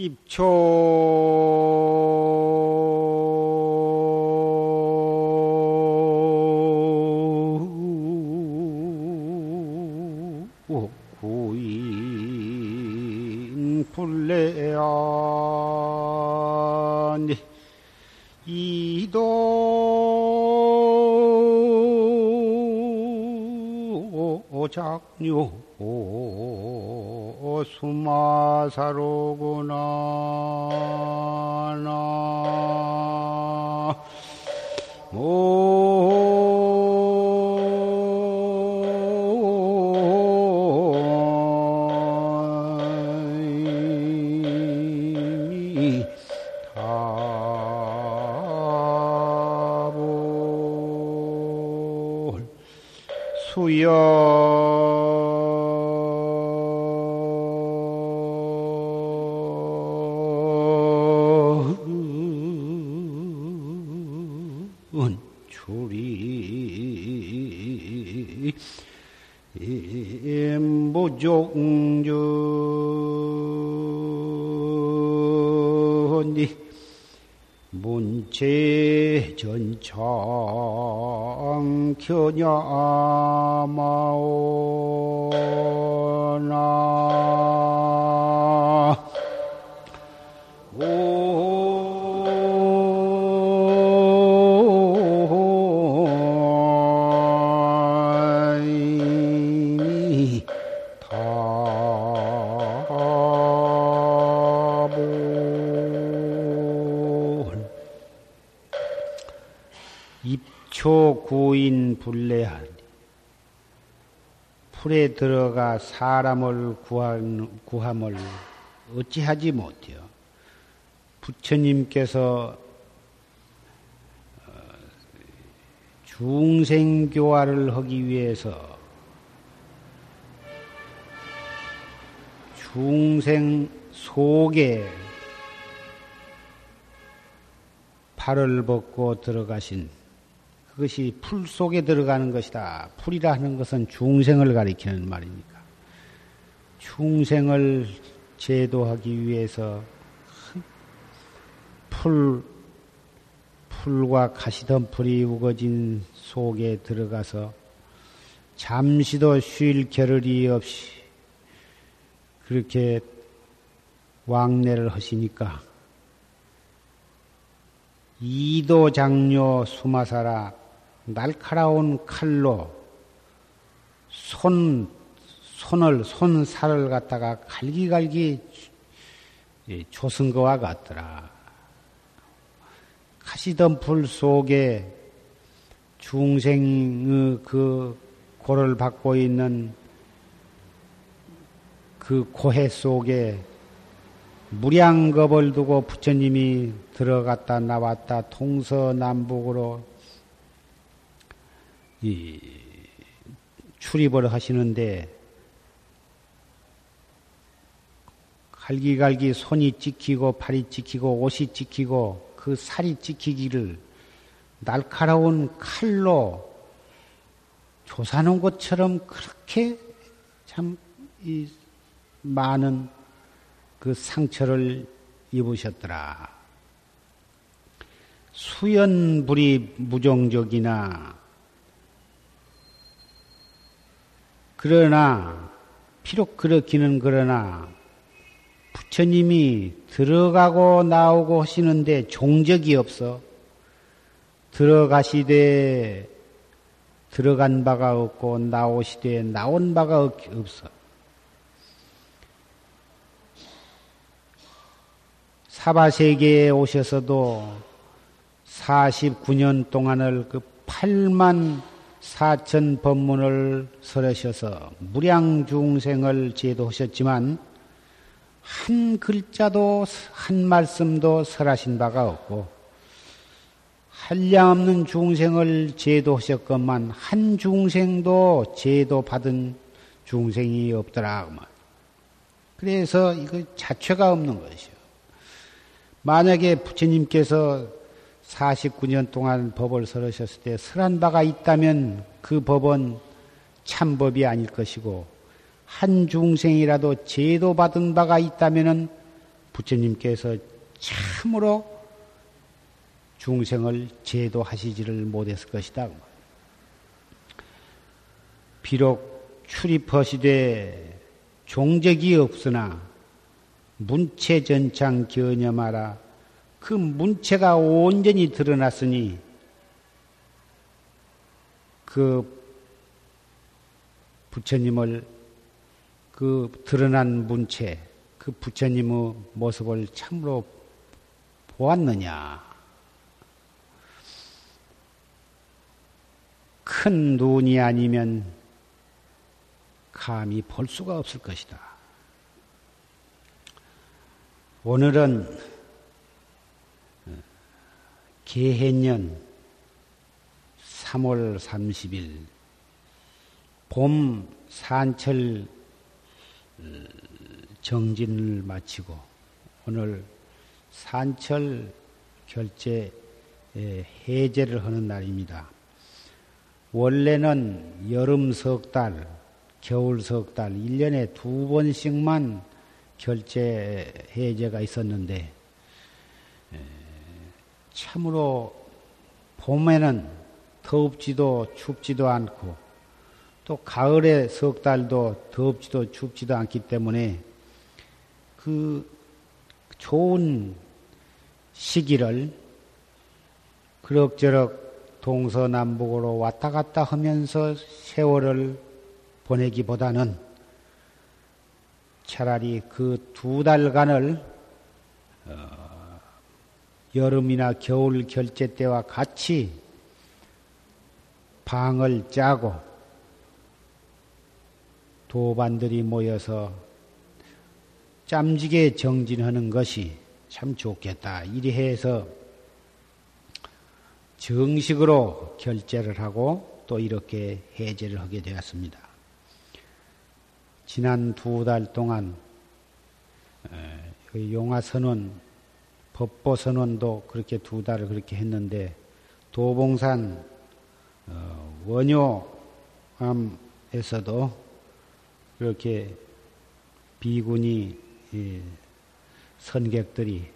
입초. 구인 불례안 이도. 작류. 수마사로 문체전창 겨냐마오나 구인 불례하니 풀에 들어가 사람을 구한, 구함을 어찌하지 못해요. 부처님께서 어, 중생교화를 하기 위해서 중생 속에 발을 벗고 들어가신 그것이 풀 속에 들어가는 것이다. 풀이라 하는 것은 중생을 가리키는 말이니까. 중생을 제도하기 위해서 풀, 풀과 가시덤풀이 우거진 속에 들어가서 잠시도 쉴 겨를이 없이 그렇게 왕래를 하시니까 이도 장료 수마사라 날카로운 칼로 손, 손을, 손살을 갖다가 갈기갈기 조선 것과 같더라. 가시덤불 속에 중생의 그 고를 받고 있는 그 고해 속에 무량겁을 두고 부처님이 들어갔다 나왔다 동서남북으로 이 출입을 하시는데 갈기갈기 손이 찍히고 팔이 찍히고 옷이 찍히고 그 살이 찍히기를 날카로운 칼로 조사는 것처럼 그렇게 참 많은 그 상처를 입으셨더라. 수연불이 무정적이나 그러나 비록 그렇기는 그러나 부처님이 들어가고 나오고 하시는데 종적이 없어. 들어가시되 들어간 바가 없고 나오시되 나온 바가 없어. 사바세계에 오셔서도 49년 동안을 그 8만 사천 법문을 설하셔서 무량 중생을 제도하셨지만 한 글자도 한 말씀도 설하신 바가 없고 한량없는 중생을 제도하셨건만 한 중생도 제도받은 중생이 없더라. 그래서 이거 자체가 없는 것이요. 만약에 부처님께서 49년 동안 법을 설하셨을 때 설한 바가 있다면 그 법은 참법이 아닐 것이고 한 중생이라도 제도받은 바가 있다면 부처님께서 참으로 중생을 제도하시지를 못했을 것이다. 비록 출입허시되 종적이 없으나 문체전창 견념하라. 그 문체가 온전히 드러났으니 그 부처님을 그 드러난 문체, 그 부처님의 모습을 참으로 보았느냐? 큰 눈이 아니면 감히 볼 수가 없을 것이다. 오늘은 개해년 3월 30일 봄 산철 어, 정진을 마치고 오늘 산철 결제 해제를 하는 날입니다. 원래는 여름 석 달, 겨울 석 달, 1년에 두 번씩만 결제 해제가 있었는데, 참으로 봄에는 더웁지도 춥지도 않고, 또 가을에 석 달도 덥지도 춥지도 않기 때문에 그 좋은 시기를 그럭저럭 동서남북으로 왔다 갔다 하면서 세월을 보내기보다는 차라리 그 두 달간을 어, 여름이나 겨울 결제 때와 같이 방을 짜고 도반들이 모여서 짬지게 정진하는 것이 참 좋겠다. 이리 해서 정식으로 결제를 하고 또 이렇게 해제를 하게 되었습니다. 지난 두 달 동안 그 용화선언, 법보선언도 그렇게 두 달을 그렇게 했는데 도봉산 어, 원효암에서도 그렇게 비군이 선객들이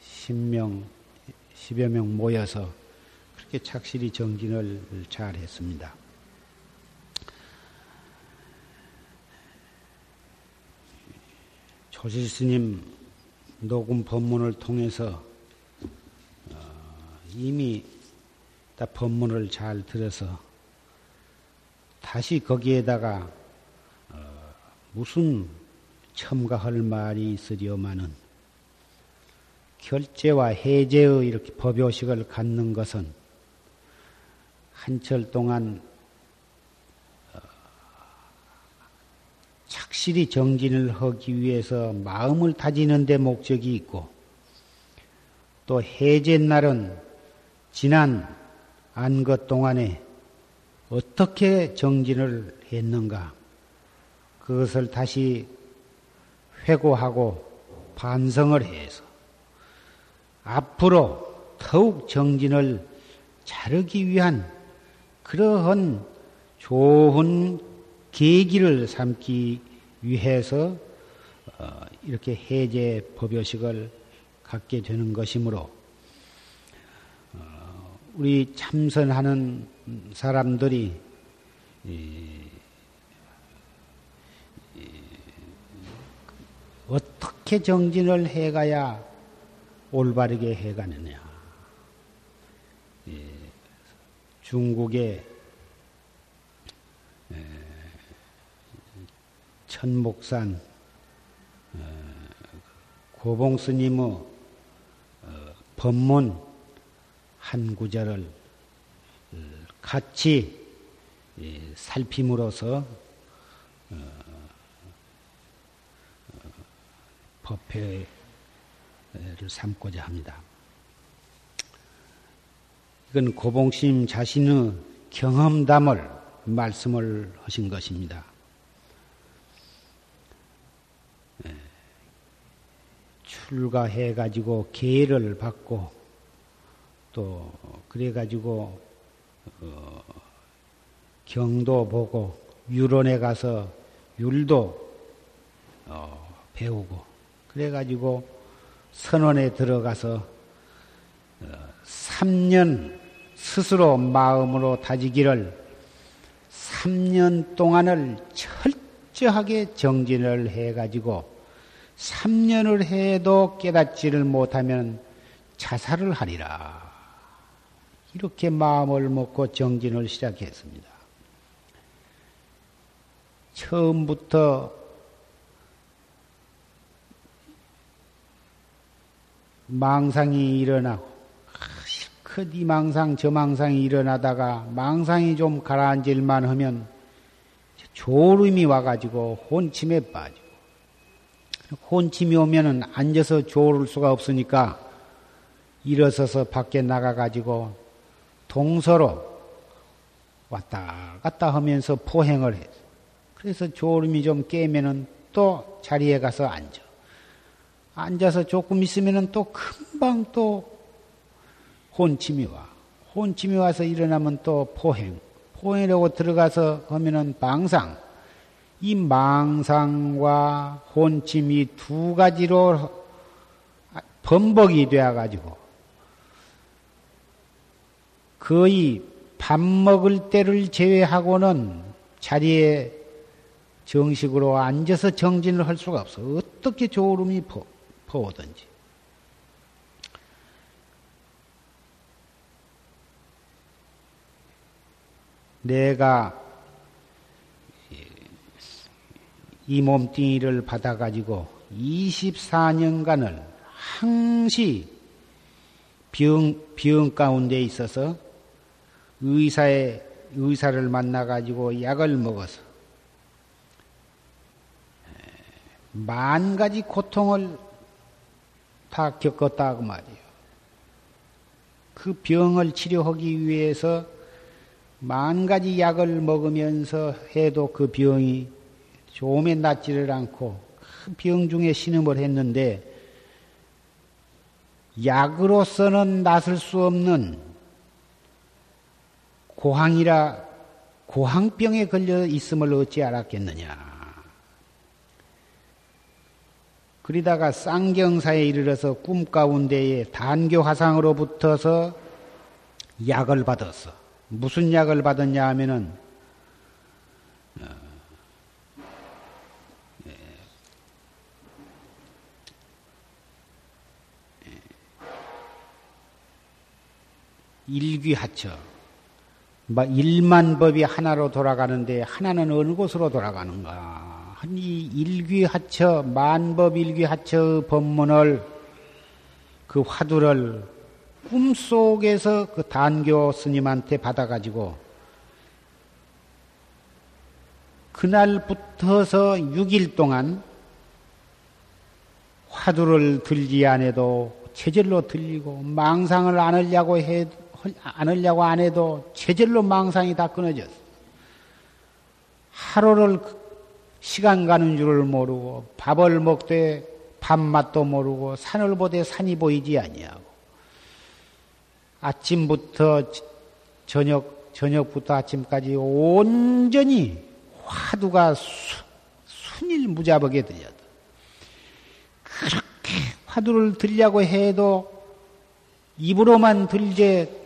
10명, 10여 명 모여서 그렇게 착실히 정진을 잘 했습니다. 조실 스님 녹음 법문을 통해서 어, 이미 다 법문을 잘 들어서 다시 거기에다가 어, 무슨 첨가할 말이 있으려마는 결제와 해제의 이렇게 법요식을 갖는 것은 한철 동안 어, 착실히 정진을 하기 위해서 마음을 다지는 데 목적이 있고 또 해제 날은 지난 안 것 동안에 어떻게 정진을 했는가? 그것을 다시 회고하고 반성을 해서 앞으로 더욱 정진을 자르기 위한 그러한 좋은 계기를 삼기 위해서 어, 이렇게 해제 법요식을 갖게 되는 것이므로 어, 우리 참선하는 사람들이 어떻게 정진을 해가야 올바르게 해가느냐. 중국의 천목산 고봉 스님의 어, 법문 한 구절을 같이 살핌으로써 어, 어, 법회를 삼고자 합니다. 이건 고봉심 자신의 경험담을 말씀을 하신 것입니다. 출가해 가지고 계를 받고 또 그래 가지고 어, 경도 보고 유론에 가서 율도 어, 배우고 그래 가지고 선원에 들어가서 3년 어, 스스로 마음으로 다지기를 3년 동안을 철저하게 정진을 해 가지고 3년을 해도 깨닫지를 못하면 자살을 하리라. 이렇게 마음을 먹고 정진을 시작했습니다. 처음부터 망상이 일어나고 실컷 이 망상 저 망상이 일어나다가 망상이 좀 가라앉을만 하면 졸음이 와가지고 혼침에 빠지고 혼침이 오면은 앉아서 졸을 수가 없으니까 일어서서 밖에 나가가지고 동서로 왔다 갔다 하면서 포행을 했어. 그래서 졸음이 좀 깨면은 또 자리에 가서 앉아. 앉아서 조금 있으면은 또 금방 또 혼침이 와. 혼침이 와서 일어나면 또 포행. 포행이라고 들어가서 하면은 망상. 이 망상과 혼침이 두 가지로 번복이 되어가지고 거의 밥 먹을 때를 제외하고는 자리에 정식으로 앉아서 정진을 할 수가 없어. 어떻게 졸음이 퍼, 퍼오든지. 내가 이 몸뚱이를 받아가지고 24년간을 항시 병, 병 가운데 있어서 의사의, 의사를 만나가지고 약을 먹어서 만 가지 고통을 다 겪었다고 말이에요. 그 병을 치료하기 위해서 만 가지 약을 먹으면서 해도 그 병이 조음에 낫지를 않고 큰 병 중에 신음을 했는데 약으로서는 낫을 수 없는 고항이라 고항병에 걸려 있음을 어찌 알았겠느냐. 그러다가 쌍경사에 이르러서 꿈 가운데에 단교 화상으로 붙어서 약을 받았어. 무슨 약을 받았냐 하면은 일귀하처. 일만 법이 하나로 돌아가는데 하나는 어느 곳으로 돌아가는가? 이 일귀하처 만법 일귀하처 법문을 그 화두를 꿈 속에서 그 단교 스님한테 받아가지고 그날부터서 6일 동안 화두를 들지 않아도 체절로 들리고 망상을 안 하려고 해, 안 하려고 안 해도 체절로 망상이 다 끊어졌어. 하루를 시간 가는 줄을 모르고 밥을 먹되 밥맛도 모르고 산을 보되 산이 보이지 아니하고 아침부터 저녁 저녁부터 아침까지 온전히 화두가 수, 순일 무자복에 들려다. 그렇게 화두를 들려고 해도 입으로만 들제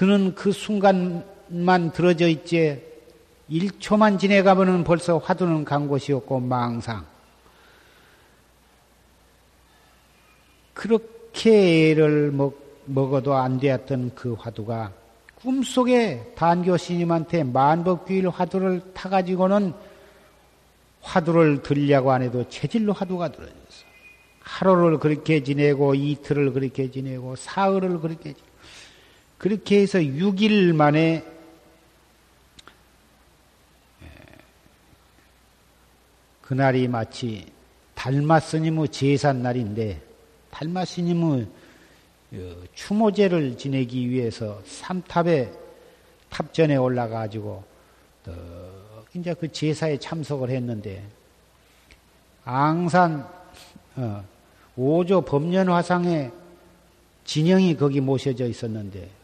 드는 그 순간만 들어져 있지 1초만 지내가면은 벌써 화두는 간 곳이 없고 망상. 그렇게 애를 먹, 먹어도 안 되었던 그 화두가 꿈속에 단교 스님한테 만법규일 화두를 타가지고는 화두를 들려고 안 해도 체질로 화두가 들어졌어. 하루를 그렇게 지내고 이틀을 그렇게 지내고 사흘을 그렇게 지내고 그렇게 해서 6일 만에 그날이 마치 달마 스님의 제삿날인데 달마 스님의 어, 추모제를 지내기 위해서 삼탑에 탑전에 올라가지고 이제 그 제사에 참석을 했는데 앙산 어, 오조 법년화상에 진영이 거기 모셔져 있었는데 그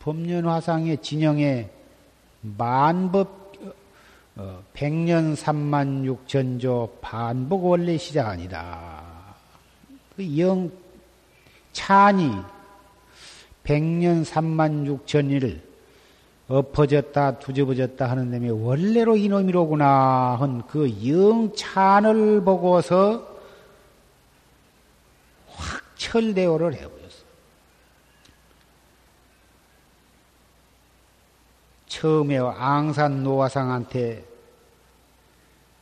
법년화상의 진영에 만법 어, 백년 삼만 육천조 반복 원래 시작 아니다. 그 영, 찬이 백년 삼만 육천일 엎어졌다 두집어졌다 하는 놈이 원래로 이놈이로구나 한 그 영찬을 보고서 확철대오를 해버렸어. 처음에 앙산 노화상한테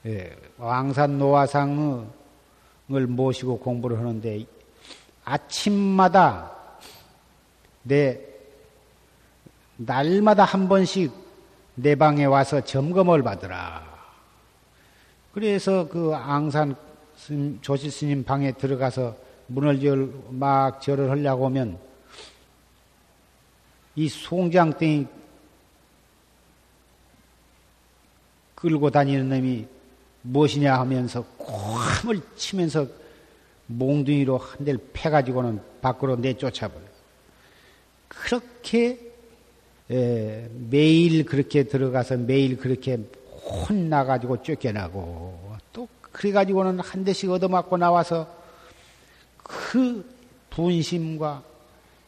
예, 앙산 노화상을 모시고 공부를 하는데 아침마다 내 날마다 한 번씩 내 방에 와서 점검을 받으라. 그래서 그 앙산 조실 스님 방에 들어가서 문을 열, 막 절을 하려고 하면 이 송장땡이 끌고 다니는 놈이 무엇이냐 하면서 콩을 치면서 몽둥이로 한 대를 패가지고는 밖으로 내쫓아버려. 그렇게 에, 매일 그렇게 들어가서 매일 그렇게 혼나가지고 쫓겨나고 또 그래가지고는 한 대씩 얻어맞고 나와서 그 분심과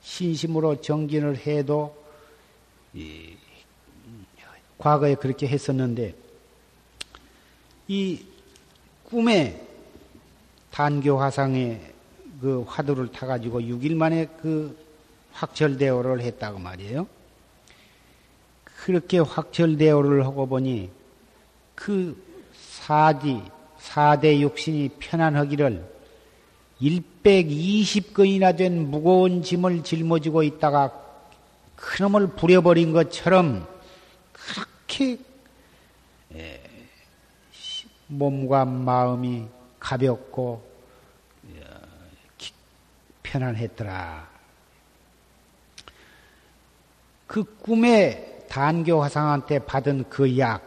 신심으로 정진을 해도 이, 과거에 그렇게 했었는데 이 꿈에 단교 화상에 그 화두를 타가지고 6일 만에 그 확철대오를 했다고 말이에요. 그렇게 확철대오를 하고 보니 그 사지, 사대 육신이 편안하기를 120건이나 된 무거운 짐을 짊어지고 있다가 큰놈을 부려버린 것처럼 그렇게 몸과 마음이 가볍고 편안했더라. 그 꿈에 단교 화상한테 받은 그 약,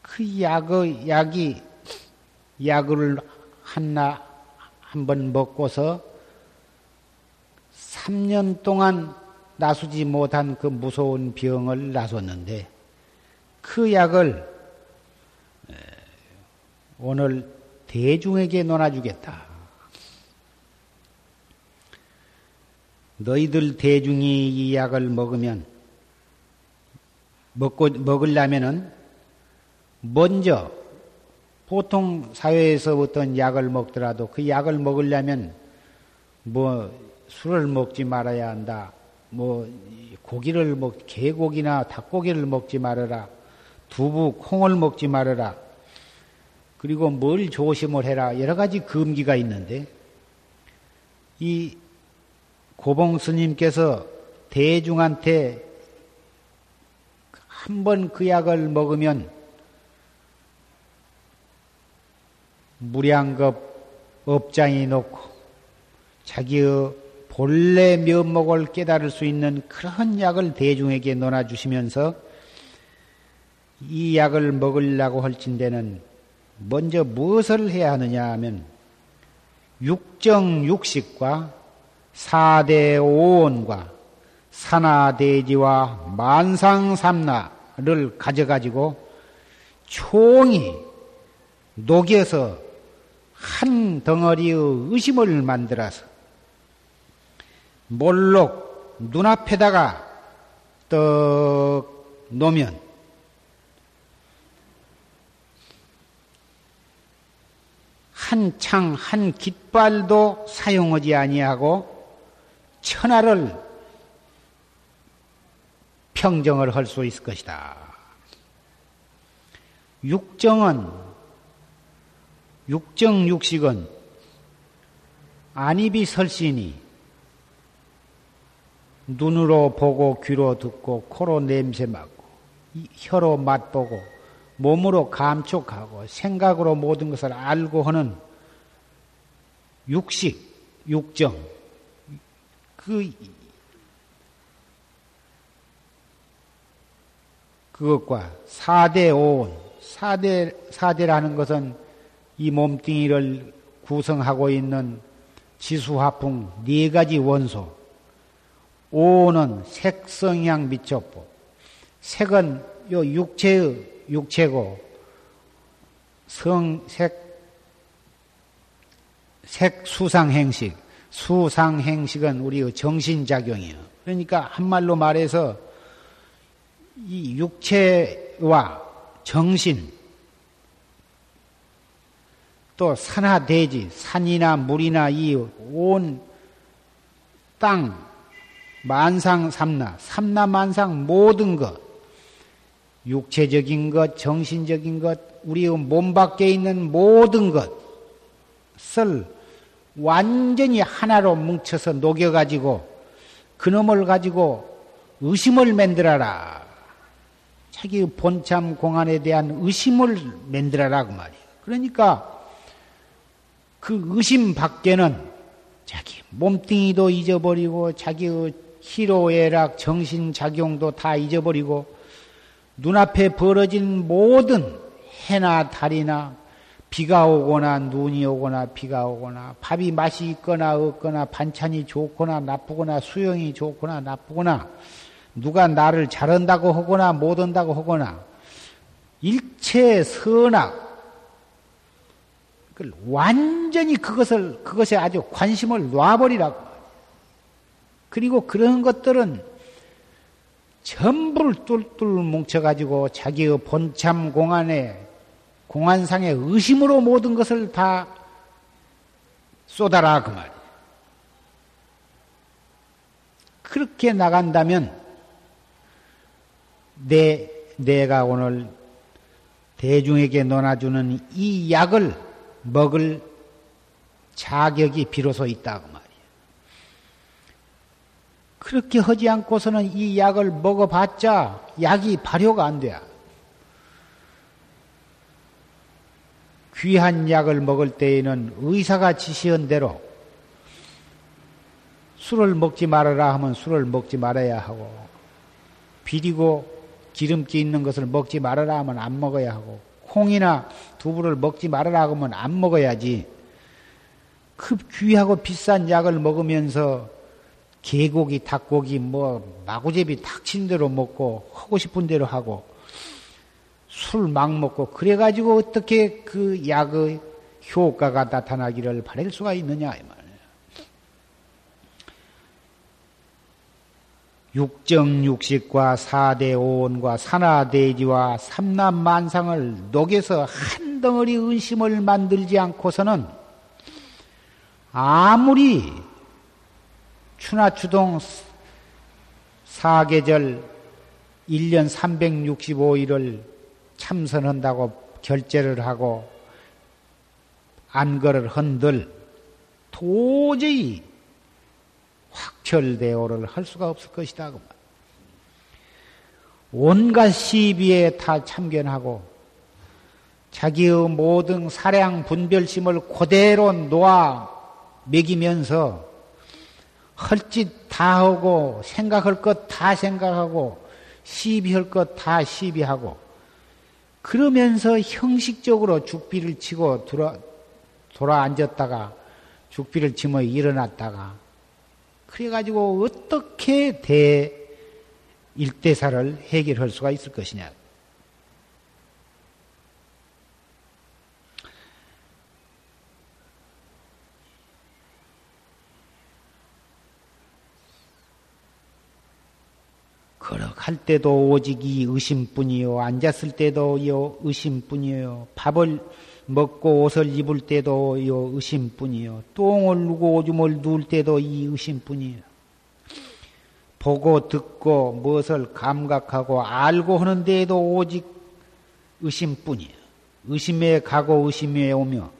그 약의 약이 약을 하나 한 번 먹고서 3년 동안 나수지 못한 그 무서운 병을 나섰는데 그 약을 오늘 대중에게 논아주겠다. 너희들 대중이 이 약을 먹으면 먹고 먹으려면은 먼저 보통 사회에서 어떤 약을 먹더라도 그 약을 먹으려면 뭐 술을 먹지 말아야 한다. 뭐 고기를 먹 개고기나 닭고기를 먹지 말아라. 두부, 콩을 먹지 말아라. 그리고 뭘 조심을 해라. 여러 가지 금기가 있는데 이 고봉 스님께서 대중한테 한 번 그 약을 먹으면 무량겁 업장이 놓고 자기의 본래 면목을 깨달을 수 있는 그런 약을 대중에게 논아주시면서 이 약을 먹으려고 할진대는 먼저 무엇을 해야 하느냐 하면 육정 육식과 사대 오원과 산하대지와 만상삼나를 가져가지고 총이 녹여서 한 덩어리의 의심을 만들어서 몰록 눈앞에다가 떡 놓으면 한 창, 한 깃발도 사용하지 아니하고 천하를 평정을 할 수 있을 것이다. 육정은 육정 육식은 안입이 설신이 눈으로 보고 귀로 듣고 코로 냄새 맡고 혀로 맛보고 몸으로 감촉하고 생각으로 모든 것을 알고 하는 육식, 육정. 그, 그것과 사대 오온, 사대, 사대라는 것은 이 몸뚱이를 구성하고 있는 지수화풍 네 가지 원소. 오는 색성향 미첩보. 색은 요 육체의 육체고 성색 색 수상 행식 수상 행식은 우리의 정신 작용이요. 그러니까 한말로 말해서 이 육체와 정신 또 산하 대지 산이나 물이나 이 온 땅 만상 삼나 삼나 만상 모든 것 육체적인 것 정신적인 것 우리의 몸 밖에 있는 모든 것을 완전히 하나로 뭉쳐서 녹여가지고 그놈을 가지고 의심을 만들어라. 자기 본참 공안에 대한 의심을 만들어라 그 말이에요. 그러니까 그 의심 밖에는 자기 몸뚱이도 잊어버리고 자기의 희로애락 정신작용도 다 잊어버리고 눈앞에 벌어진 모든 해나 달이나 비가 오거나 눈이 오거나 비가 오거나 밥이 맛이 있거나 없거나 반찬이 좋거나 나쁘거나 수영이 좋거나 나쁘거나 누가 나를 잘한다고 하거나 못한다고 하거나 일체 선악 완전히 그것을 그것에 아주 관심을 놔버리라고 그리고 그런 것들은 전부를 뚫뚫 뭉쳐가지고 자기의 본참 공안에 공안상의 의심으로 모든 것을 다 쏟아라 그 말. 그렇게 나간다면 내 내가 오늘 대중에게 논아주는 이 약을 먹을 자격이 비로소 있다고 말이에요. 그렇게 하지 않고서는 이 약을 먹어봤자 약이 발효가 안 돼요. 귀한 약을 먹을 때에는 의사가 지시한 대로 술을 먹지 말아라 하면 술을 먹지 말아야 하고 비리고 기름기 있는 것을 먹지 말아라 하면 안 먹어야 하고 콩이나 두부를 먹지 말아라 하면 안 먹어야지 그 귀하고 비싼 약을 먹으면서 개고기, 닭고기, 뭐 마구제비 닥친 대로 먹고 하고 싶은 대로 하고 술 막 먹고 그래가지고 어떻게 그 약의 효과가 나타나기를 바랄 수가 있느냐 이 말이에요. 육정육식과 사대오원과 산하대지와 삼남만상을 녹여서 한 덩어리 은심을 만들지 않고서는 아무리 추나 추동 사계절 1년 365일을 참선한다고 결제를 하고 안거를 흔들 도저히 확철대오를 할 수가 없을 것이다. 온갖 시비에 다 참견하고 자기의 모든 사량 분별심을 그대로 놓아 먹이면서 할 짓 다 하고 생각할 것 다 생각하고 시비할 것 다 시비하고 그러면서 형식적으로 죽비를 치고 돌아, 돌아 앉았다가 죽비를 치며 일어났다가 그래가지고 어떻게 대 일대사를 해결할 수가 있을 것이냐. 걸어 갈 때도 오직 이 의심뿐이요. 앉았을 때도 요 의심뿐이요. 밥을 먹고 옷을 입을 때도 요 의심뿐이요. 똥을 누고 오줌을 누울 때도 이 의심뿐이요. 보고 듣고 무엇을 감각하고 알고 하는 데에도 오직 의심뿐이요. 의심에 가고 의심에 오며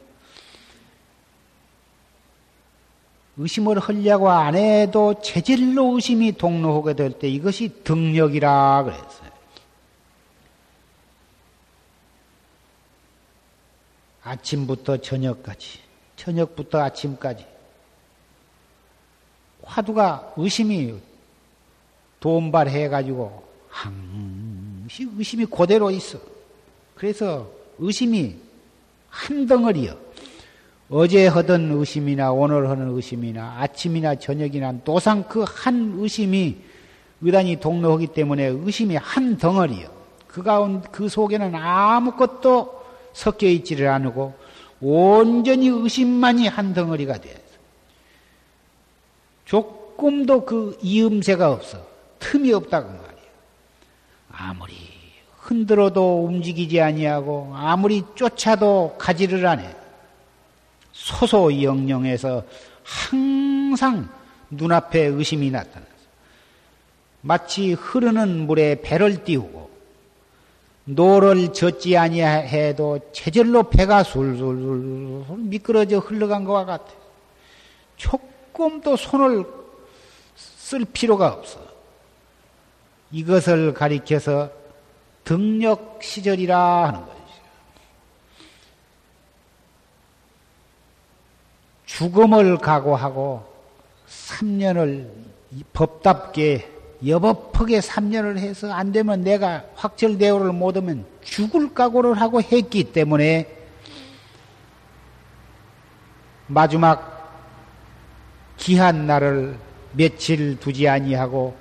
의심을 하려고 안 해도 체질로 의심이 동로하게 될 때 이것이 등력이라 그랬어요. 아침부터 저녁까지, 저녁부터 아침까지 화두가 의심이 돈발해가지고 항시 의심이 그대로 있어. 그래서 의심이 한 덩어리여. 어제 하던 의심이나 오늘 하는 의심이나 아침이나 저녁이나 노상 그 한 의심이 의단이 동로하기 때문에 의심이 한 덩어리요. 그 가운 그 속에는 아무것도 섞여 있지를 않고 온전히 의심만이 한 덩어리가 돼서 조금도 그 이음새가 없어 틈이 없다고 말이야. 아무리 흔들어도 움직이지 아니하고 아무리 쫓아도 가지를 않아. 소소 영령해서 항상 눈앞에 의심이 나타나서 마치 흐르는 물에 배를 띄우고 노를 젓지 아니해도 제절로 배가 술술술 미끄러져 흘러간 것과 같아. 조금도 손을 쓸 필요가 없어. 이것을 가리켜서 등력 시절이라 하는 거죠. 죽음을 각오하고 3년을 법답게 여법하게 3년을 해서 안 되면 내가 확철대오를 못 하면 죽을 각오를 하고 했기 때문에 마지막 기한 날을 며칠 두지 아니하고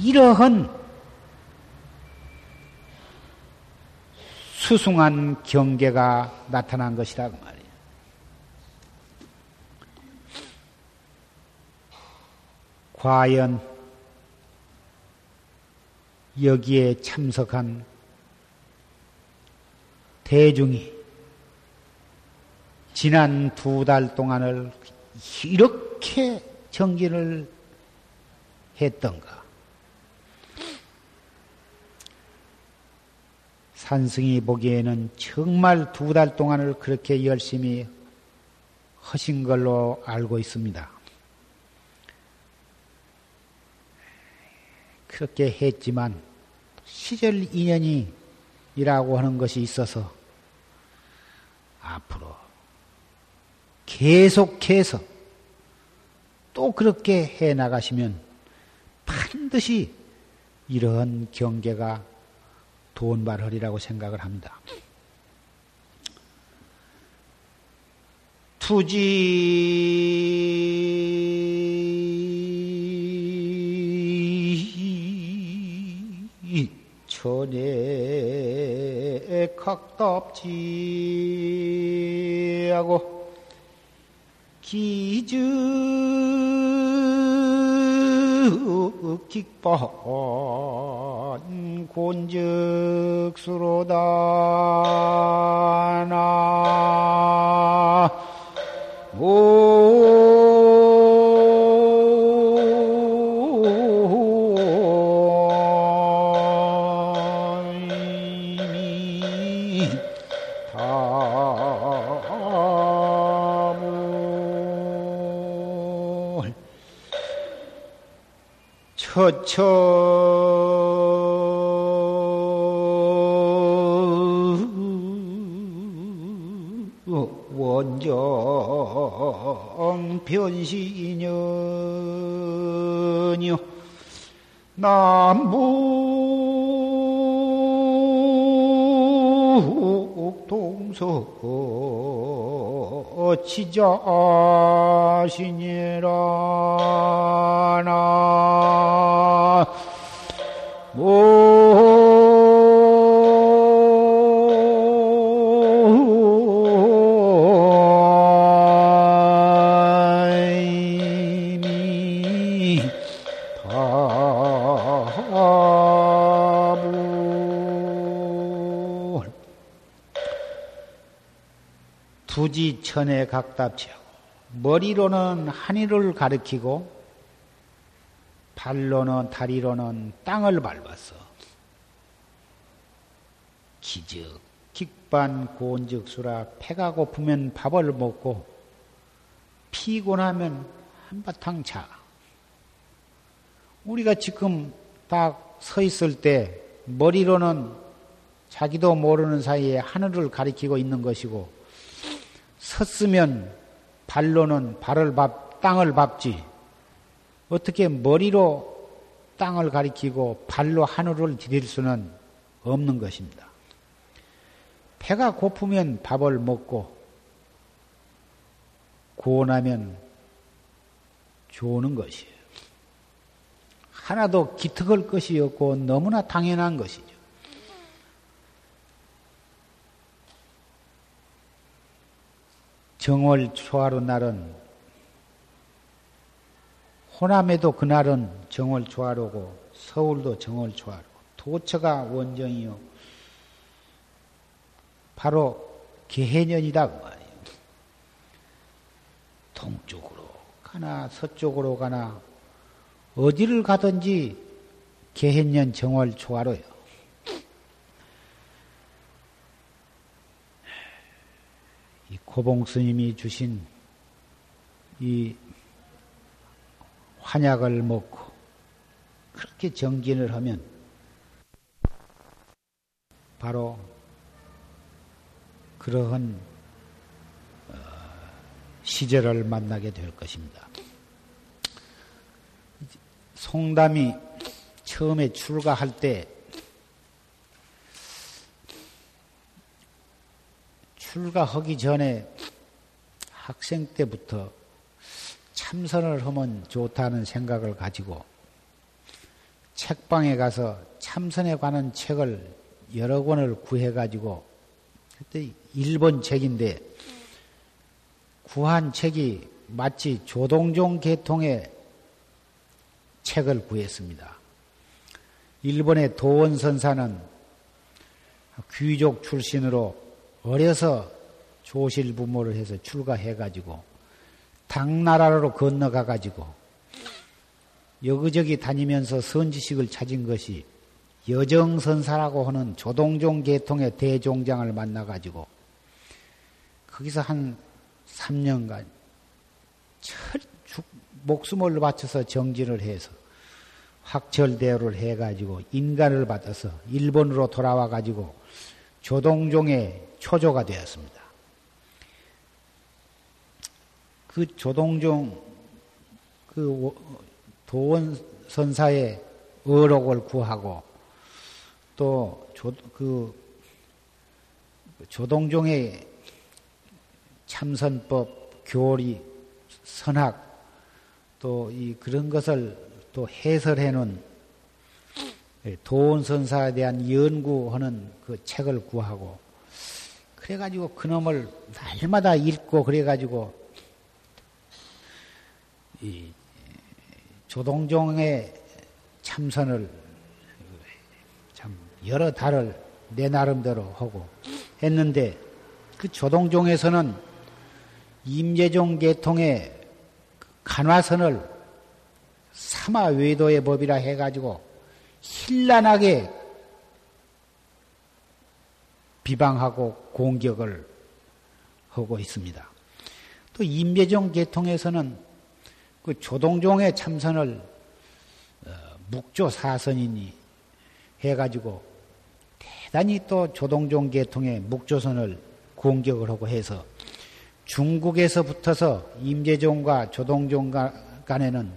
이러한 수승한 경계가 나타난 것이라고 말이에요. 과연 여기에 참석한 대중이 지난 두 달 동안을 이렇게 정진을 했던가? 산승이 보기에는 정말 두 달 동안을 그렇게 열심히 하신 걸로 알고 있습니다. 그렇게 했지만 시절 인연이라고 하는 것이 있어서 앞으로 계속해서 또 그렇게 해 나가시면 반드시 이런 경계가 돈발허리라고 생각을 합니다. 투지 천에 각답지하고 기즈 득기반 곤적수로다 나 처처 원정 변시인연요. 남북 동서 치자신이라 나 천에 각답지하고 머리로는 하늘을 가리키고 발로는 다리로는 땅을 밟았어. 기적 직반 고온즉수라 배가 고프면 밥을 먹고 피곤하면 한바탕 자. 우리가 지금 딱 서 있을 때 머리로는 자기도 모르는 사이에 하늘을 가리키고 있는 것이고 섰으면 발로는 발을 밟, 땅을 밟지. 어떻게 머리로 땅을 가리키고 발로 하늘을 디딜 수는 없는 것입니다. 배가 고프면 밥을 먹고 고원하면 좋은 것이에요. 하나도 기특할 것이 없고 너무나 당연한 것이죠. 정월 초하루 날은 호남에도 그날은 정월 초하루고 서울도 정월 초하루 도처가 원정이요. 바로 개해년이다 그 말이에요. 동쪽으로 가나 서쪽으로 가나 어디를 가든지 개해년 정월 초하루요. 이 고봉 스님이 주신 이 환약을 먹고 그렇게 정진을 하면 바로 그러한 어, 시절을 만나게 될 것입니다. 송담이 처음에 출가할 때 출가하기 전에 학생 때부터 참선을 하면 좋다는 생각을 가지고 책방에 가서 참선에 관한 책을 여러 권을 구해가지고 그때 일본 책인데 구한 책이 마치 조동종 계통의 책을 구했습니다. 일본의 도원선사는 귀족 출신으로 어려서 조실 부모를 해서 출가해가지고 당나라로 건너가가지고 여기저기 다니면서 선지식을 찾은 것이 여정선사라고 하는 조동종 계통의 대종장을 만나가지고 거기서 한 3년간 철, 목숨을 바쳐서 정진을 해서 확철대오를 해가지고 인간을 받아서 일본으로 돌아와가지고 조동종의 초조가 되었습니다. 그 조동종 그 도원 선사의 의록을 구하고 또 조, 그 조동종의 참선법, 교리, 선학 또 이 그런 것을 또 해설해 놓은 도원 선사에 대한 연구하는 그 책을 구하고 그래가지고 그놈을 날마다 읽고 그래가지고 이 조동종의 참선을 참 여러 달을 내 나름대로 하고 했는데 그 조동종에서는 임재종 계통의 간화선을 사마 외도의 법이라 해가지고 신란하게 비방하고 공격을 하고 있습니다. 또 임재종 계통에서는 그 조동종의 참선을 어, 묵조 사선이니 해가지고 대단히 또 조동종 계통의 묵조선을 공격을 하고 해서 중국에서 붙어서 임재종과 조동종 간에는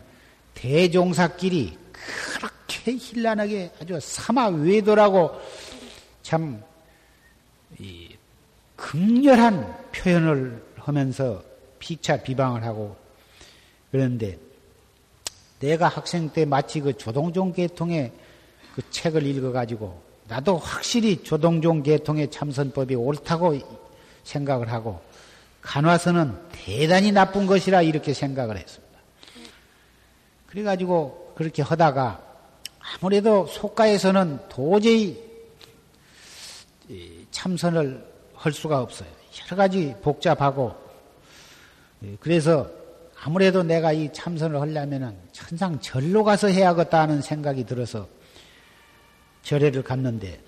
대종사끼리 그렇게 힐난하게 아주 사마 외도라고 참 극렬한 표현을 하면서 피차 비방을 하고 그런데 내가 학생 때 마치 그 조동종 계통의 그 책을 읽어가지고 나도 확실히 조동종 계통의 참선법이 옳다고 생각을 하고 간화서는 대단히 나쁜 것이라 이렇게 생각을 했습니다. 그래가지고 그렇게 하다가 아무래도 속가에서는 도저히 참선을 할 수가 없어요. 여러 가지 복잡하고 그래서 아무래도 내가 이 참선을 하려면은 천상 절로 가서 해야겠다 하는 생각이 들어서 절에를 갔는데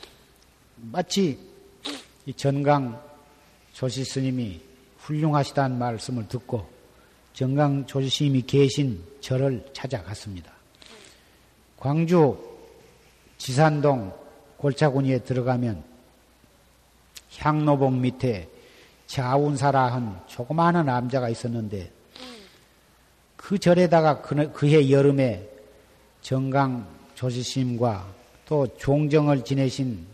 마치 이 전강 조시 스님이 훌륭하시다는 말씀을 듣고 정강 조시 스님이 계신 절을 찾아갔습니다. 광주 지산동 골차구니에 들어가면 향로봉 밑에 자운사라 한 조그마한 남자가 있었는데 그 절에다가 그, 그해 여름에 정강 조지스님과 또 종정을 지내신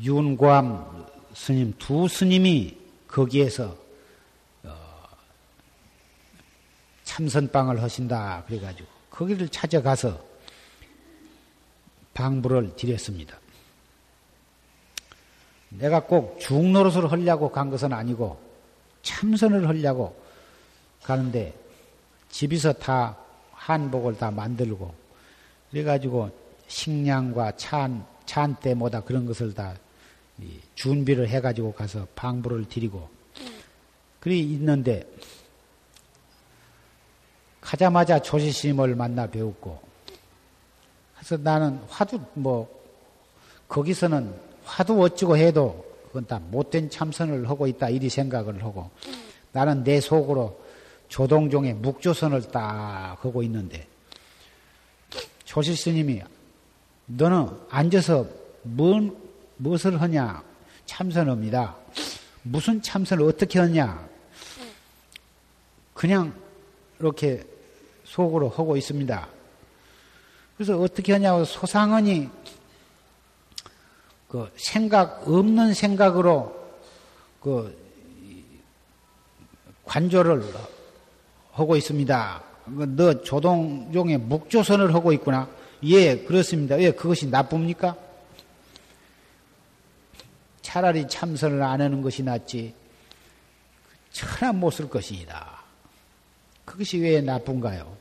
윤고암 스님 두 스님이 거기에서 어, 참선방을 하신다 그래가지고 거기를 찾아가서 방부를 드렸습니다. 내가 꼭 중노릇을 하려고 간 것은 아니고 차 참선을 하려고 가는데 집에서 다 한복을 다 만들고 그래가지고 식량과 찬, 찬때 뭐다 그런 것을 다 준비를 해가지고 가서 방부를 드리고 그리 있는데 가자마자 조시심을 만나 배웠고 그래서 나는 화두 뭐 거기서는 화두 어찌고 해도 그건 다 못된 참선을 하고 있다 이리 생각을 하고 나는 내 속으로 조동종의 묵조선을 딱 하고 있는데 조실 스님이 너는 앉아서 뭔 무엇을 하냐 참선합니다. 무슨 참선을 어떻게 하냐 그냥 이렇게 속으로 하고 있습니다. 그래서 어떻게 하냐고 소상언이 그 생각 없는 생각으로 그 관조를 하고 있습니다. 너 조동종의 묵조선을 하고 있구나. 예, 그렇습니다. 왜 그것이 나쁩니까? 차라리 참선을 안 하는 것이 낫지. 천하 못 쓸 것이다. 그것이 왜 나쁜가요?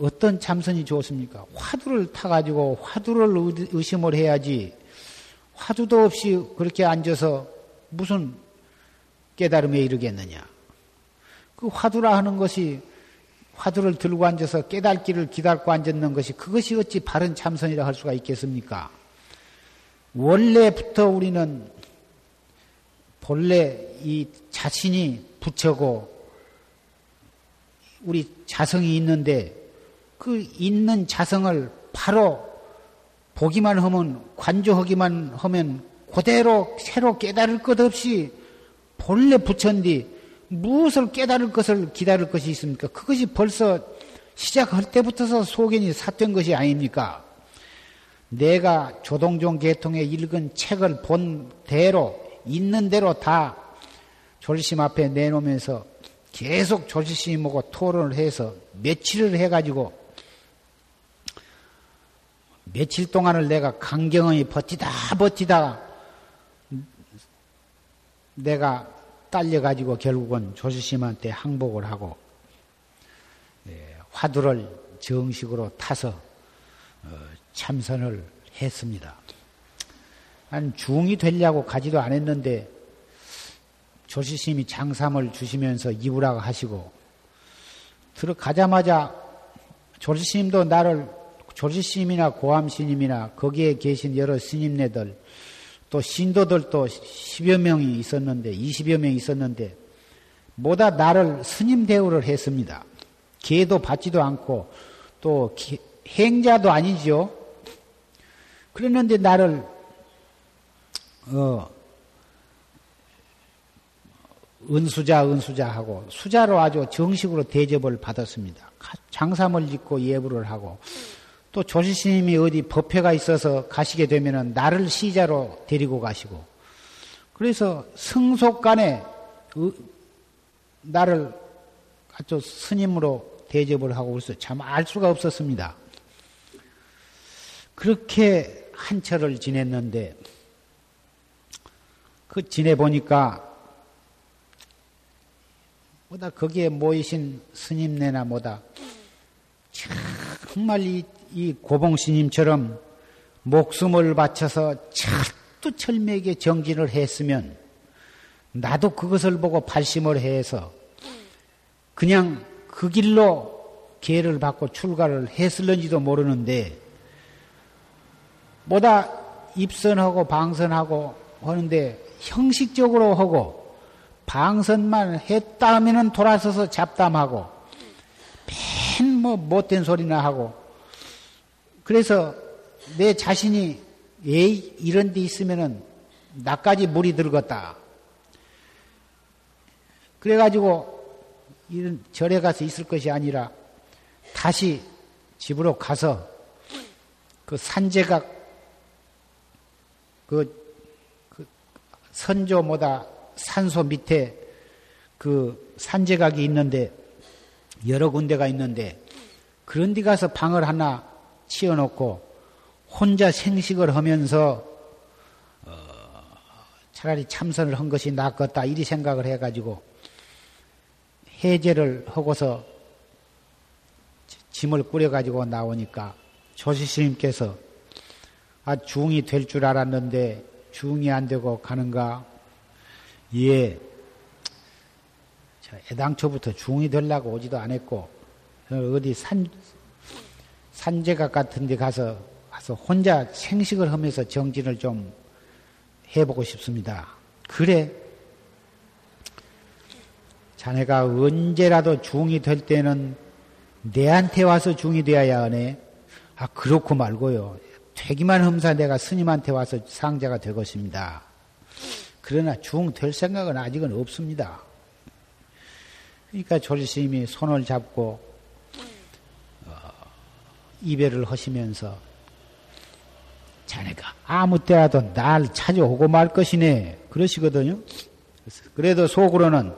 어떤 참선이 좋습니까? 화두를 타가지고 화두를 의심을 해야지 화두도 없이 그렇게 앉아서 무슨 깨달음에 이르겠느냐. 그 화두라 하는 것이 화두를 들고 앉아서 깨달기를 기다리고 앉았는 것이 그것이 어찌 바른 참선이라 할 수가 있겠습니까? 원래부터 우리는 본래 이 자신이 부처고 우리 자성이 있는데 그 있는 자성을 바로 보기만 하면 관조하기만 하면 그대로 새로 깨달을 것 없이 본래 부처인데 무엇을 깨달을 것을 기다릴 것이 있습니까? 그것이 벌써 시작할 때부터서 소견이 삿된 것이 아닙니까? 내가 조동종 계통에 읽은 책을 본 대로 있는 대로 다 졸심 앞에 내놓으면서 계속 졸심하고 토론을 해서 며칠을 해가지고 며칠 동안을 내가 강경히 버티다 버티다 내가 딸려가지고 결국은 조수심한테 항복을 하고 예, 화두를 정식으로 타서 어, 참선을 했습니다. 한 중이 되려고 가지도 않았는데 조시심이 장삼을 주시면서 이부라고 하시고 들어가자마자 조시심도 나를 조지스님이나 고암스님이나 거기에 계신 여러 스님네들 또 신도들도 10여 명이 있었는데 20여 명이 있었는데 모다 나를 스님 대우를 했습니다. 기회도 받지도 않고 또 행자도 아니죠. 그랬는데 나를 어 은수자 은수자 하고 수자로 아주 정식으로 대접을 받았습니다. 장삼을 짓고 예불을 하고 또 조시스님이 어디 법회가 있어서 가시게 되면은 나를 시자로 데리고 가시고 그래서 성속간에 나를 아주 스님으로 대접을 하고 그래서 참 알 수가 없었습니다. 그렇게 한 철을 지냈는데 그 지내보니까 뭐다 거기에 모이신 스님네나 뭐다 정말 이, 이 고봉 스님처럼 목숨을 바쳐서 철두철미하게 정진을 했으면 나도 그것을 보고 발심을 해서 그냥 그 길로 기회를 받고 출가를 했을런지도 모르는데 뭐다 입선하고 방선하고 하는데 형식적으로 하고 방선만 했다 하면은 돌아서서 잡담하고 맨 뭐 못된 소리나 하고 그래서 내 자신이 에이 이런 데 있으면은 나까지 물이 들었다. 그래가지고 이런 절에 가서 있을 것이 아니라 다시 집으로 가서 그 산재각 그, 그 선조보다 산소 밑에 그 산재각이 있는데 여러 군데가 있는데 그런 데 가서 방을 하나 치워놓고 혼자 생식을 하면서 어, 차라리 참선을 한 것이 낫겠다 이리 생각을 해가지고 해제를 하고서 짐을 꾸려가지고 나오니까 조시스님께서 아 중이 될 줄 알았는데 중이 안 되고 가는가? 예. 애당초부터 중이 되려고 오지도 않았고 어디 산 산재각 같은 데 가서 가서 혼자 생식을 하면서 정진을 좀 해보고 싶습니다. 그래. 자네가 언제라도 중이 될 때는 내한테 와서 중이 되어야 하네. 아, 그렇고 말고요. 되기만 험사 내가 스님한테 와서 상자가 될 것입니다. 그러나 중 될 생각은 아직은 없습니다. 그러니까 조리스님이 손을 잡고 어, 이별을 하시면서 자네가 아무 때라도 날 찾아오고 말 것이네 그러시거든요. 그래도 속으로는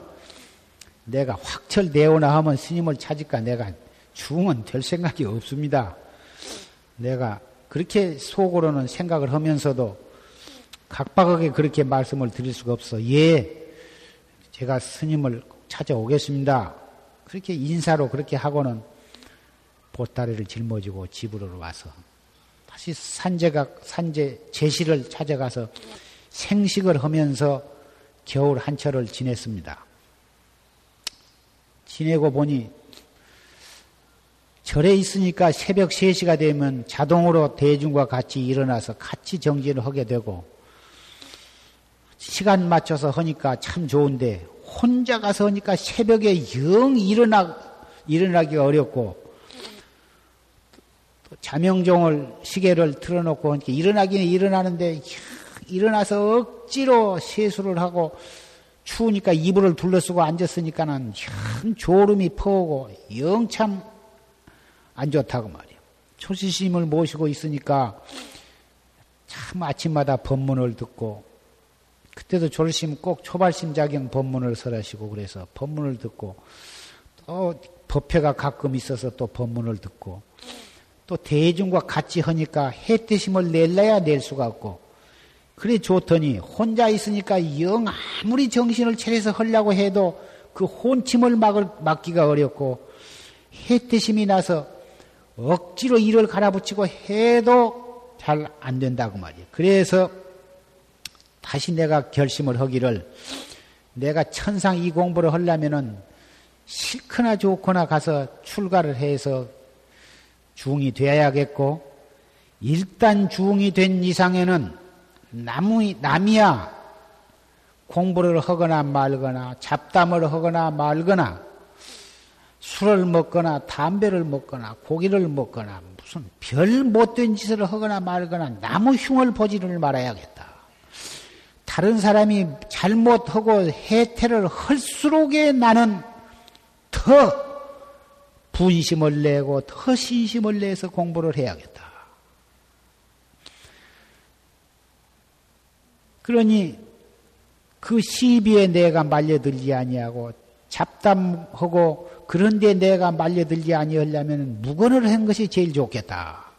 내가 확철되오나 하면 스님을 찾을까 내가 중은 될 생각이 없습니다. 내가 그렇게 속으로는 생각을 하면서도 각박하게 그렇게 말씀을 드릴 수가 없어. 예, 제가 스님을 찾아오겠습니다. 그렇게 인사로 그렇게 하고는 보따리를 짊어지고 집으로 와서 다시 산재각, 산재 제시를 찾아가서 생식을 하면서 겨울 한철을 지냈습니다. 지내고 보니 절에 있으니까 새벽 3시가 되면 자동으로 대중과 같이 일어나서 같이 정진을 하게 되고 시간 맞춰서 하니까 참 좋은데 혼자 가서 하니까 새벽에 영 일어나, 일어나기가 어렵고 자명종을 시계를 틀어놓고 하니까 일어나기는 일어나는데 일어나서 억지로 세수를 하고 추우니까 이불을 둘러쓰고 앉았으니까는 참 졸음이 퍼오고 영참 안 좋다고 말이에요. 초시심을 모시고 있으니까 참 아침마다 법문을 듣고 그때도 졸심 꼭 초발심자경 법문을 설하시고 그래서 법문을 듣고 또 법회가 가끔 있어서 또 법문을 듣고 또 대중과 같이 하니까 해뜻심을 낼래야 낼 수가 없고 그래 좋더니 혼자 있으니까 영 아무리 정신을 차려서 하려고 해도 그 혼침을 막을, 막기가 어렵고 해뜻심이 나서 억지로 일을 갈아붙이고 해도 잘 안 된다고 말이에요. 그래서 다시 내가 결심을 하기를 내가 천상 이 공부를 하려면은 싫거나 좋거나 가서 출가를 해서 중이 되어야겠고 일단 중이 된 이상에는 남이, 남이야 공부를 하거나 말거나 잡담을 하거나 말거나 술을 먹거나 담배를 먹거나 고기를 먹거나 무슨 별 못된 짓을 하거나 말거나 나무 흉을 보지를 말아야겠다. 다른 사람이 잘못하고 해태를 할수록에 나는 더 분심을 내고 더 신심을 내서 공부를 해야겠다. 그러니 그 시비에 내가 말려들지 아니하고 잡담하고 그런데 내가 말려들지 아니하려면 무건을 한 것이 제일 좋겠다.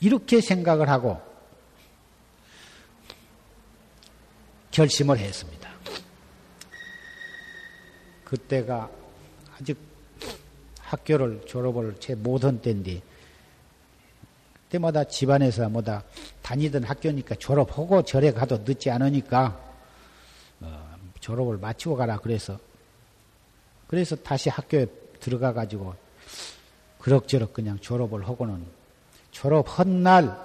이렇게 생각을 하고 결심을 했습니다. 그때가 아직 학교를 졸업을 제 못한 때인데 그때마다 집안에서 뭐다 다니던 학교니까 졸업하고 절에 가도 늦지 않으니까 어, 졸업을 마치고 가라 그래서 그래서 다시 학교에 들어가 가지고 그럭저럭 그냥 졸업을 하고는 졸업한 날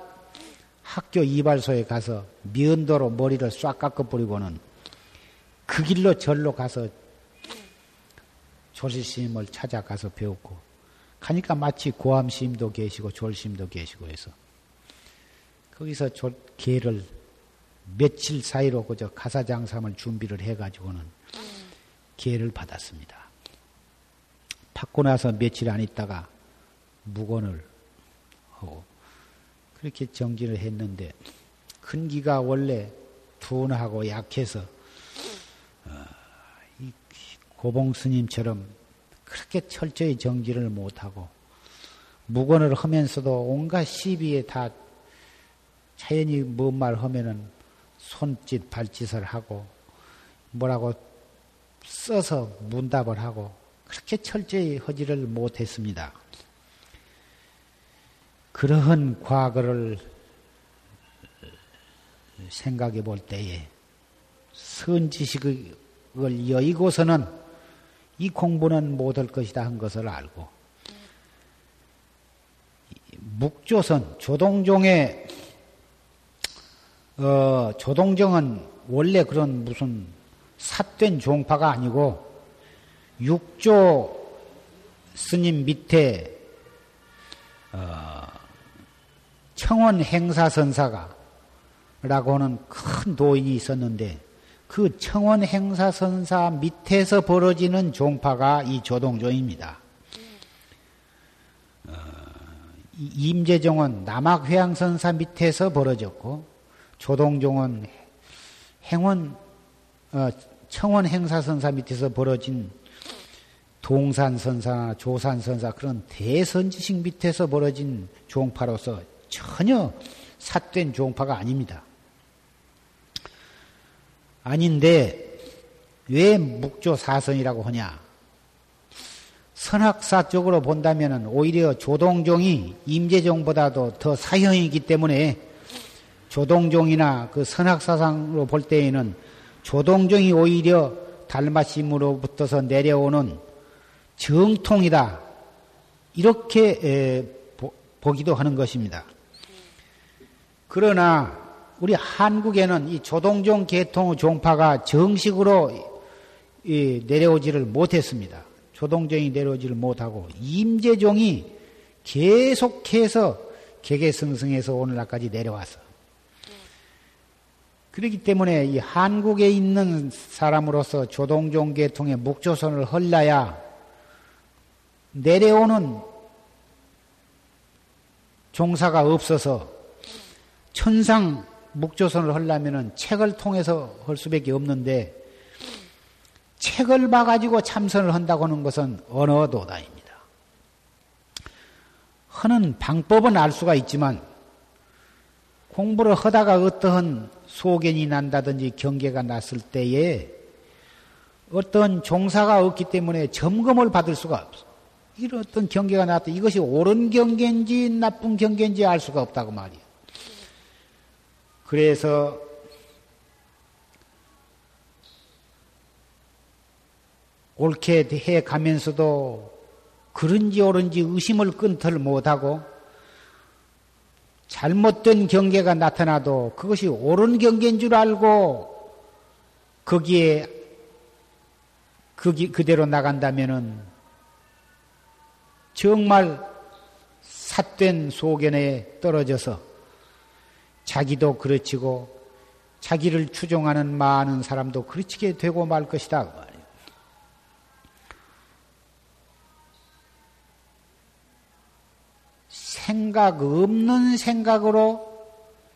학교 이발소에 가서 미연도로 머리를 싹 깎아버리고는 그 길로 절로 가서 조실스님을 찾아가서 배웠고 가니까 마치 고암스님도 계시고 졸스님도 계시고 해서 거기서 개를 며칠 사이로 그저 가사장삼을 준비를 해가지고는 기회를 받았습니다. 받고 나서 며칠 안 있다가 무건을 하고 그렇게 정진을 했는데 큰 기가 원래 둔하고 약해서 어, 고봉 스님처럼 그렇게 철저히 정진을 못하고 무건을 하면서도 온갖 시비에 다 자연히 뭔 말 하면은 손짓 발짓을 하고 뭐라고 써서 문답을 하고 그렇게 철저히 허지를 못했습니다. 그러한 과거를 생각해 볼 때에 선지식을 여의고서는 이 공부는 못할 것이다 한 것을 알고 묵조선 조동종의 어, 조동정은 원래 그런 무슨 삿된 종파가 아니고 육조 스님 밑에 어, 청원 행사선사가 라고 하는 큰 도인이 있었는데 그 청원 행사 선사 밑에서 벌어지는 종파가 이 조동종입니다. 어, 임재종은 남학회양선사 밑에서 벌어졌고 조동종은 행원 어, 청원 행사 선사 밑에서 벌어진 동산 선사나 조산 선사 그런 대선지식 밑에서 벌어진 종파로서 전혀 삿된 종파가 아닙니다. 아닌데 왜 묵조사선이라고 하냐? 선학사 쪽으로 본다면 오히려 조동종이 임재종보다도 더 사형이기 때문에 조동종이나 그 선학사상으로 볼 때에는 조동종이 오히려 달마심으로부터서 내려오는 정통이다. 이렇게 보기도 하는 것입니다. 그러나 우리 한국에는 이 조동종 계통의 종파가 정식으로 내려오지를 못했습니다. 조동종이 내려오지를 못하고 임재종이 계속해서 개개승승해서 오늘날까지 내려와서 그렇기 때문에 이 한국에 있는 사람으로서 조동종 계통의 묵조선을 헐라야 내려오는 종사가 없어서 천상 묵조선을 하려면은 책을 통해서 할 수밖에 없는데 책을 봐가지고 참선을 한다고 하는 것은 언어도다입니다. 하는 방법은 알 수가 있지만 공부를 하다가 어떠한 소견이 난다든지 경계가 났을 때에 어떤 종사가 없기 때문에 점검을 받을 수가 없어. 이런 어떤 경계가 나왔다. 이것이 옳은 경계인지 나쁜 경계인지 알 수가 없다고 말이야. 그래서 옳게 해 가면서도 그런지 옳은지 의심을 끊들 못하고 잘못된 경계가 나타나도 그것이 옳은 경계인 줄 알고 거기에 거기 그대로 나간다면은 정말 삿된 소견에 떨어져서 자기도 그르치고 자기를 추종하는 많은 사람도 그르치게 되고 말 것이다. 그 생각 없는 생각으로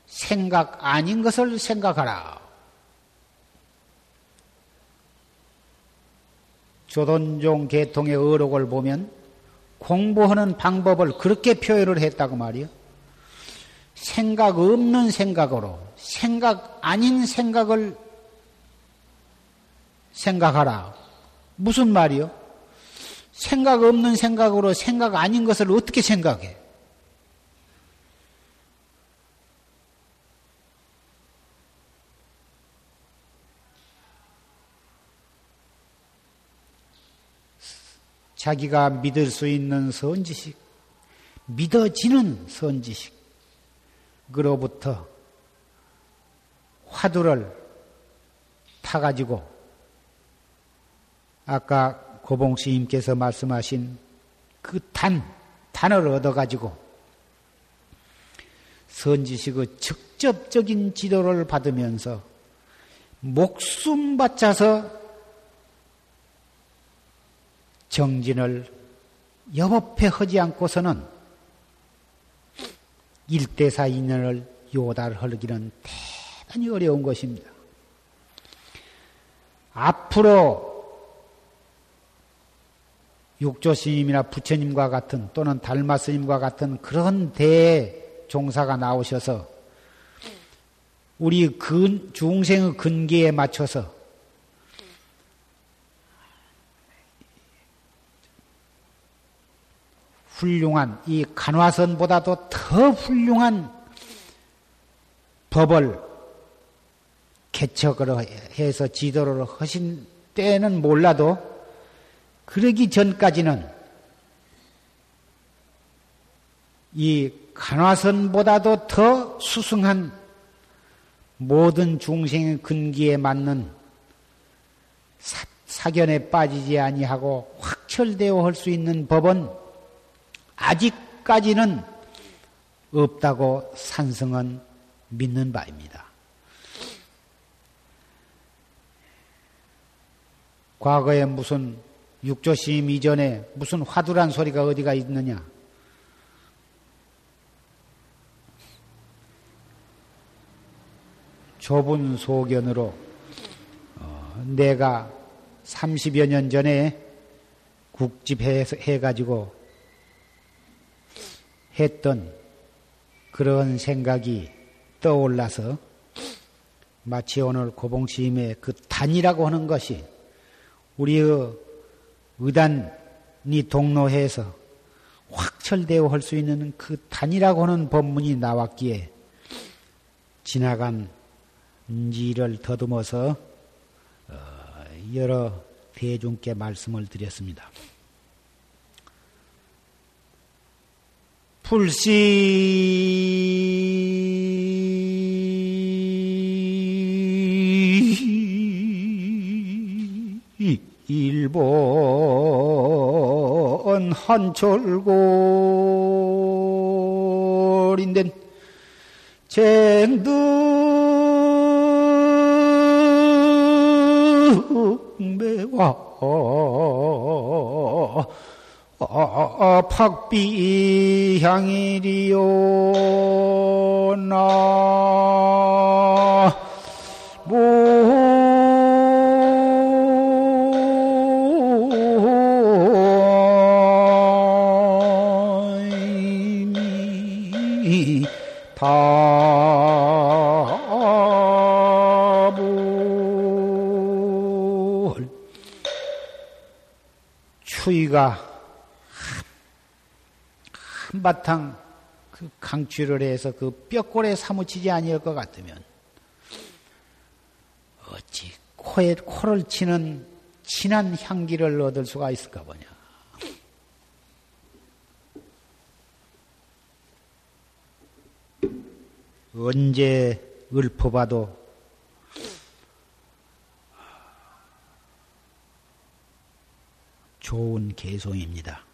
생각 아닌 것을 생각하라. 조던종 계통의 어록을 보면 공부하는 방법을 그렇게 표현을 했다고 말이요. 생각 없는 생각으로 생각 아닌 생각을 생각하라. 무슨 말이요? 생각 없는 생각으로 생각 아닌 것을 어떻게 생각해? 자기가 믿을 수 있는 선지식, 믿어지는 선지식, 그로부터 화두를 타가지고 아까 고봉 스님께서 말씀하신 그 단, 단을 얻어가지고 선지식의 직접적인 지도를 받으면서 목숨 바쳐서 정진을 여법해 하지 않고서는 일대사 인연을 요달하기는 대단히 어려운 것입니다. 앞으로 육조 스님이나 부처님과 같은 또는 달마 스님과 같은 그런 대종사가 나오셔서 우리 근, 중생의 근기에 맞춰서 훌륭한 이 간화선보다도 더 훌륭한 법을 개척을 해서 지도를 하신 때는 몰라도 그러기 전까지는 이 간화선보다도 더 수승한 모든 중생의 근기에 맞는 사, 견에 빠지지 아니하고 확철되어 할 수 있는 법은 아직까지는 없다고 산성은 믿는 바입니다. 과거에 무슨 육조심 이전에 무슨 화두란 소리가 어디가 있느냐? 좁은 소견으로 어, 내가 30여 년 전에 국집해 가지고 했던 그런 생각이 떠올라서 마치 오늘 고봉시임의 그 단이라고 하는 것이 우리의 의단이 동로해서 확철되어 할 수 있는 그 단이라고 하는 법문이 나왔기에 지나간 인지를 더듬어서 어, 여러 대중께 말씀을 드렸습니다. 불시. 일본 한철골인된 쟁두 매와 팍비 향이리오 나 추위가 한바탕 그 강취를 해서 그 뼈골에 사무치지 아니할 것 같으면 어찌 코에 코를 치는 진한 향기를 얻을 수가 있을까 보냐. 언제 읊어봐도 좋은 개송입니다.